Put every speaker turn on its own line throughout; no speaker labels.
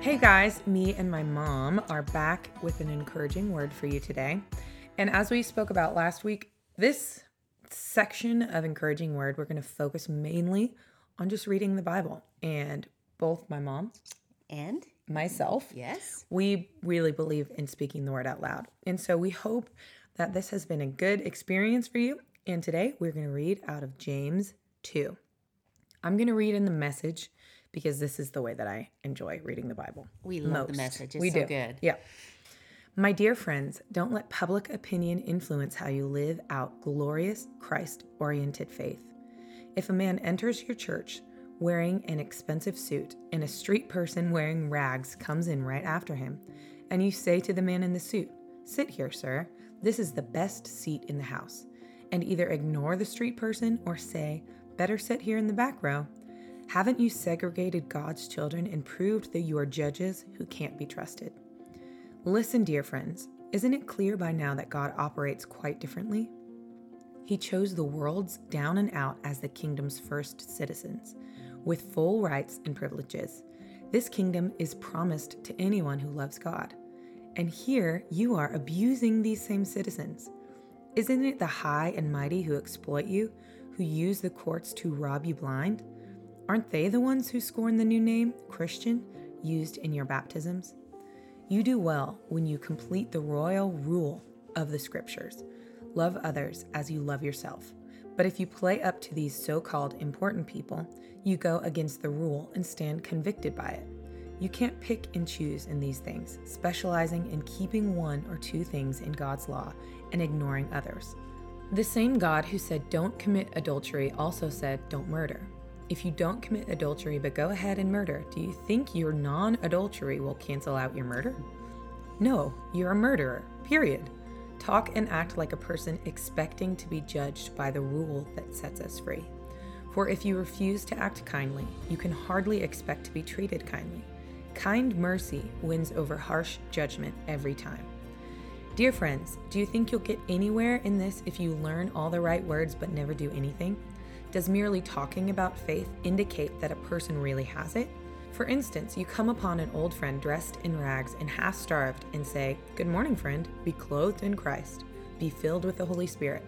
Hey guys, me and my mom are back with an encouraging word for you today. And as we spoke about last week, this section of encouraging word, we're going to focus mainly on just reading the Bible. And both my mom
And
myself,
yes,
we really believe in speaking the word out loud. And so we hope that this has been a good experience for you. And today we're going to read out of James 2. I'm going to read in the message because this is the way that I enjoy reading the Bible.
we love the
most.
message. It's
we
so
do.
good.
Yeah. My dear friends, don't let public opinion influence how you live out glorious Christ oriented faith. If a man enters your church wearing an expensive suit and a street person wearing rags comes in right after him, and you say to the man in the suit, Sit here, sir, this is the best seat in the house, and either ignore the street person or say, Better sit here in the back row, haven't you segregated God's children and proved that you are judges who can't be trusted? Listen, dear friends, isn't it clear by now that God operates quite differently? He chose the worlds down and out as the kingdom's first citizens, with full rights and privileges. This kingdom is promised to anyone who loves God. And here you are abusing these same citizens. Isn't it the high and mighty who exploit you, who use the courts to rob you blind? Aren't they the ones who scorn the new name, Christian, used in your baptisms? You do well when you complete the royal rule of the scriptures love others as you love yourself. But if you play up to these so called important people, you go against the rule and stand convicted by it. You can't pick and choose in these things, specializing in keeping one or two things in God's law and ignoring others. The same God who said, Don't commit adultery, also said, Don't murder. If you don't commit adultery but go ahead and murder, do you think your non adultery will cancel out your murder? No, you're a murderer, period. Talk and act like a person expecting to be judged by the rule that sets us free. For if you refuse to act kindly, you can hardly expect to be treated kindly. Kind mercy wins over harsh judgment every time. Dear friends, do you think you'll get anywhere in this if you learn all the right words but never do anything? Does merely talking about faith indicate that a person really has it? For instance, you come upon an old friend dressed in rags and half starved and say, Good morning, friend, be clothed in Christ, be filled with the Holy Spirit,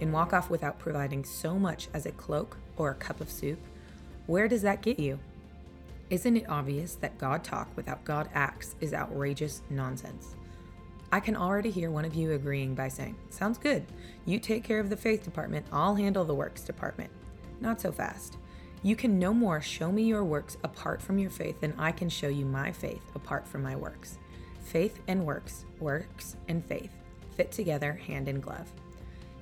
and walk off without providing so much as a cloak or a cup of soup. Where does that get you? Isn't it obvious that God talk without God acts is outrageous nonsense? I can already hear one of you agreeing by saying, Sounds good. You take care of the faith department, I'll handle the works department. Not so fast. You can no more show me your works apart from your faith than I can show you my faith apart from my works. Faith and works, works and faith, fit together hand in glove.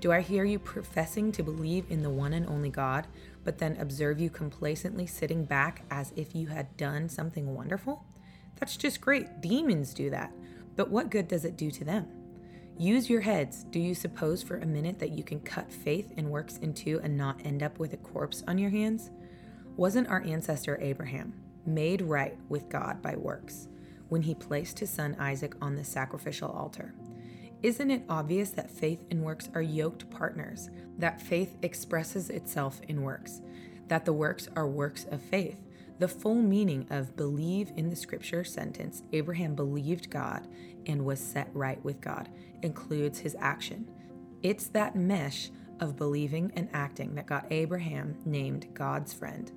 Do I hear you professing to believe in the one and only God, but then observe you complacently sitting back as if you had done something wonderful? That's just great. Demons do that. But what good does it do to them? Use your heads. Do you suppose for a minute that you can cut faith and works in two and not end up with a corpse on your hands? Wasn't our ancestor Abraham made right with God by works when he placed his son Isaac on the sacrificial altar? Isn't it obvious that faith and works are yoked partners, that faith expresses itself in works, that the works are works of faith? The full meaning of believe in the scripture sentence, Abraham believed God and was set right with God, includes his action. It's that mesh of believing and acting that got Abraham named God's friend.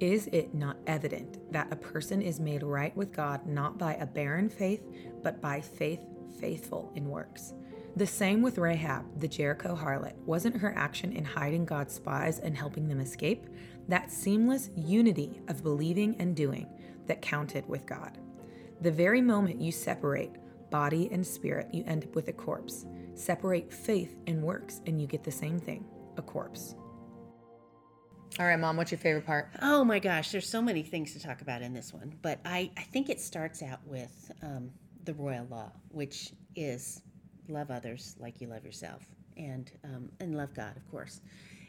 Is it not evident that a person is made right with God not by a barren faith, but by faith faithful in works? The same with Rahab, the Jericho harlot. Wasn't her action in hiding God's spies and helping them escape? That seamless unity of believing and doing that counted with God. The very moment you separate body and spirit, you end up with a corpse. Separate faith and works, and you get the same thing a corpse. All right, Mom, what's your favorite part?
Oh my gosh, there's so many things to talk about in this one, but I, I think it starts out with um, the royal law, which is love others like you love yourself, and um, and love God, of course.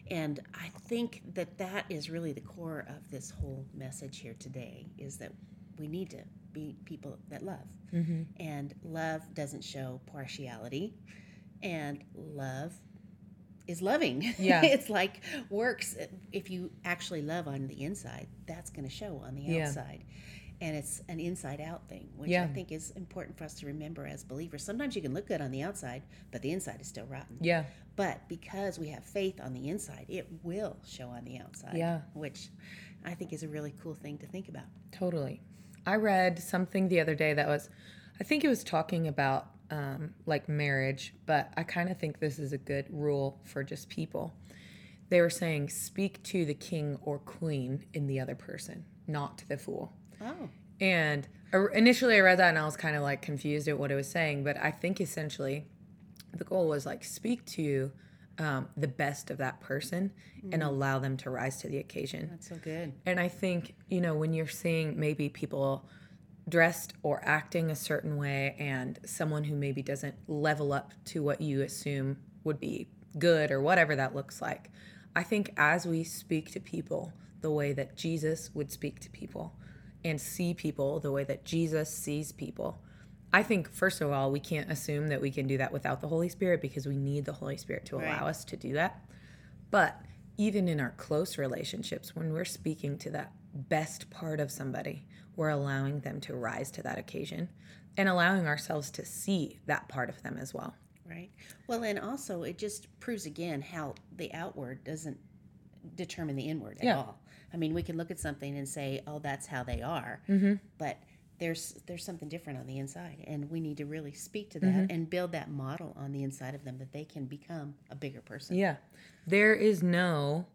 And I think that that is really the core of this whole message here today is that we need to be people that love. Mm-hmm. And love doesn't show partiality, and love is loving.
Yeah.
it's like works. If you actually love on the inside, that's going to show on the
Yeah.
outside. And it's an inside out thing, which
Yeah.
I think is important for us to remember as believers. Sometimes you can look good on the outside, but the inside is still rotten.
Yeah.
But because we have faith on the inside, it will show on the outside.
Yeah.
Which I think is a really cool thing to think about.
Totally. I read something the other day that was, I think it was talking about um, like marriage, but I kind of think this is a good rule for just people. They were saying, speak to the king or queen in the other person, not to the fool.
Oh.
And initially I read that and I was kind of like confused at what it was saying, but I think essentially the goal was like speak to um, the best of that person and allow them to rise to the occasion.
That's so good.
And I think, you know, when you're seeing maybe people dressed or acting a certain way and someone who maybe doesn't level up to what you assume would be good or whatever that looks like, I think as we speak to people the way that Jesus would speak to people and see people the way that Jesus sees people, I think, first of all, we can't assume that we can do that without the Holy Spirit because we need the Holy Spirit to allow us to do that. But even in our close relationships, when we're speaking to that best part of somebody, we're allowing them to rise to that occasion and allowing ourselves to see that part of them as well.
Right. Well, and also it just proves again how the outward doesn't determine the inward at
Yeah.
all. I mean, we can look at something and say, "Oh, that's how they are,"
Mm-hmm.
but there's there's something different on the inside, and we need to really speak to that
Mm-hmm.
and build that model on the inside of them that they can become a bigger person.
Yeah. There is no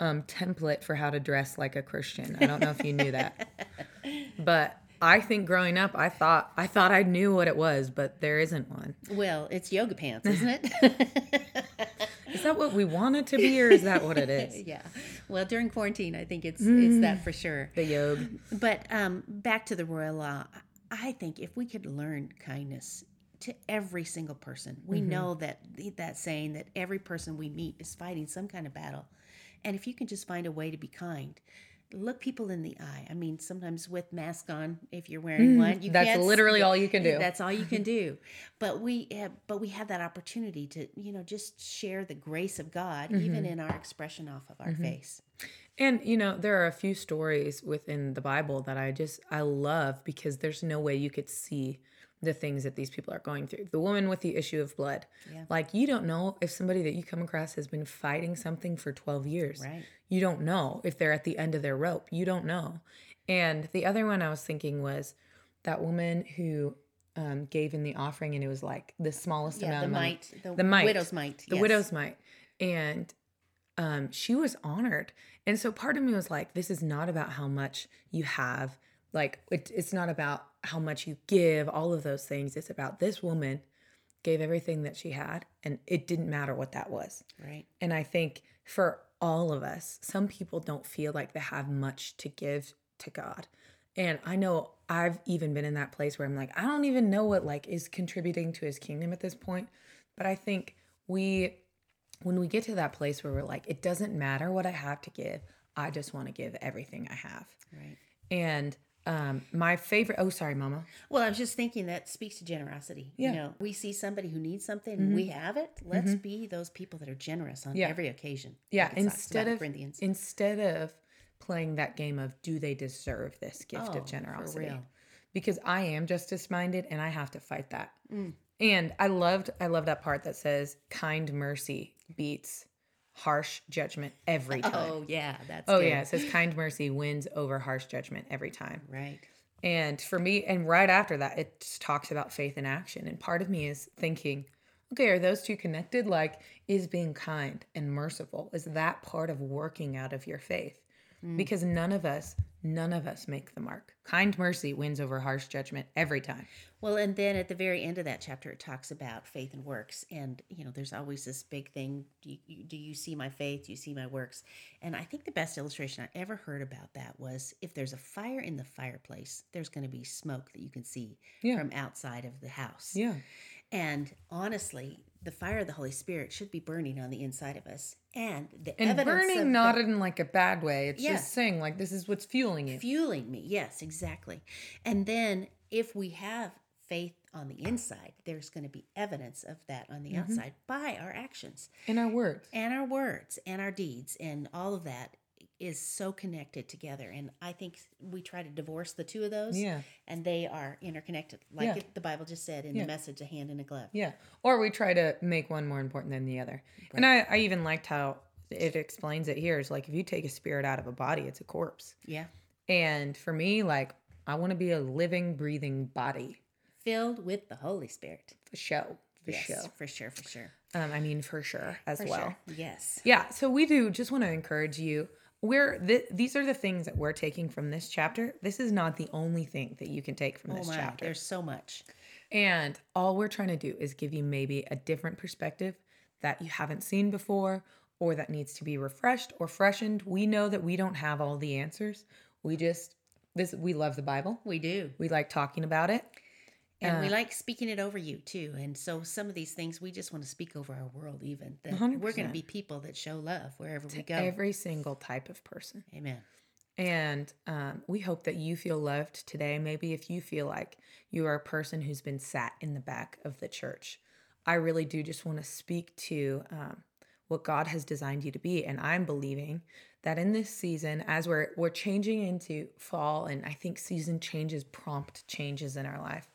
um, template for how to dress like a Christian. I don't know if you knew that. But I think growing up I thought I thought I knew what it was, but there isn't one.
Well, it's yoga pants, isn't it?
Is that what we want it to be or is that what it is?
yeah. Well, during quarantine, I think it's it's that for sure.
The yoga.
But um, back to the royal law, I think if we could learn kindness to every single person, we know that that saying that every person we meet is fighting some kind of battle, and if you can just find a way to be kind. Look people in the eye. I mean, sometimes with mask on, if you're wearing mm, one, you
That's literally all you can do.
That's all you can do. But we have, but we have that opportunity to, you know, just share the grace of God,
Mm-hmm.
even in our expression off of our mm-hmm. face.
And you know, there are a few stories within the Bible that I just I love because there's no way you could see the things that these people are going through. The woman with the issue of blood.
Yeah.
Like you don't know if somebody that you come across has been fighting something for 12 years.
Right.
You don't know if they're at the end of their rope. You don't know. And the other one I was thinking was that woman who um, gave in the offering and it was like the smallest
Yeah,
amount
the
of money
mite, the,
the mite,
widow's mite,
the
yes.
widow's mite and um, she was honored and so part of me was like this is not about how much you have like it, it's not about how much you give all of those things. It's about this woman gave everything that she had and it didn't matter what that was.
Right.
and i think for all of us some people don't feel like they have much to give to god. And i know i've even been in that place where i'm like i don't even know what like is contributing to his kingdom at this point. But i think we when we get to that place where we're like it doesn't matter what i have to give i just want to give everything i have.
Right.
and um my favorite oh sorry mama
Well, I was just thinking that speaks to generosity.
Yeah. Mm-hmm.
You know, we see somebody who needs something and we have it. Let's be those people that are generous on
Yeah.
every occasion.
yeah
like
instead of
Corinthians.
instead of playing that game of do they deserve this gift
Oh,
of generosity because i am justice minded and i have to fight that
Mm.
and i loved i love that part that says kind mercy beats harsh judgment every oh, time
Oh yeah, that's
oh
good.
yeah it says kind mercy wins over harsh judgment every time
Right.
and for me, and right after that, it talks about faith in action. And part of me is thinking, okay, are those two connected? Like, is being kind and merciful, is that part of working out of your faith? Mm. Because none of us, none of us make the mark. Kind mercy wins over harsh judgment every time.
Well, and then at the very end of that chapter, it talks about faith and works. And, you know, there's always this big thing do you, do you see my faith? Do you see my works? And I think the best illustration I ever heard about that was if there's a fire in the fireplace, there's going to be smoke that you can see
Yeah.
from outside of the house.
Yeah.
And honestly, the fire of the Holy Spirit should be burning on the inside of us. And the
And
evidence
burning
of
not
the-
in like a bad way. It's
Yeah.
just saying like this is what's fueling you.
fueling me. Yes, exactly. And then if we have faith on the inside, there's going to be evidence of that on the
Mm-hmm.
outside by our actions
In our words.
and our words and our deeds and all of that is so connected together. And I think we try to divorce the two of those.
Yeah.
And they are interconnected. Like
Yeah.
it, the Bible just said in
Yeah.
the message, a hand and a glove.
Yeah. Or we try to make one more important than the other. And I, I even liked how it explains it here. It's like if you take a spirit out of a body, it's a corpse.
Yeah.
And for me, like, I want to be a living, breathing body
Filled with the Holy Spirit.
for show. For
yes,
show.
For sure. For sure.
Um, I mean, for sure as
For
well.
sure. Yes.
Yeah. So we do just want to encourage you. We're th- these are the things that we're taking from this chapter. This is not the only thing that you can take from
Oh
this
my,
chapter.
there's so much.
And all we're trying to do is give you maybe a different perspective that you haven't seen before or that needs to be refreshed or freshened. We know that we don't have all the answers. We just this we love the Bible.
We do.
We like talking about it.
And we
Uh,
like speaking it over you too. And so some of these things we just want to speak over our world, even that we're going to be people that show love wherever we go.
Every single type of person.
Amen.
And um, we hope that you feel loved today. Maybe if you feel like you are a person who's been sat in the back of the church, I really do just want to speak to um, what God has designed you to be. And I'm believing that in this season, as we're we're changing into fall, and I think season changes prompt changes in our life.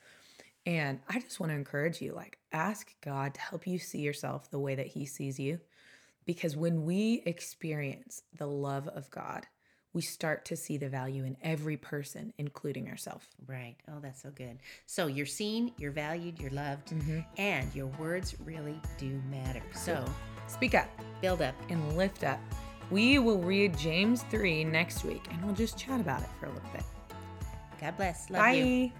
And I just want to encourage you, like, ask God to help you see yourself the way that He sees you. Because when we experience the love of God, we start to see the value in every person, including ourselves.
Right. Oh, that's so good. So you're seen, you're valued, you're loved,
Mm-hmm.
and your words really do matter. So
Speak up
build up.
and lift up. We will read James 3 next week and we'll just chat about it for a little bit.
God bless. Love
Bye.
you.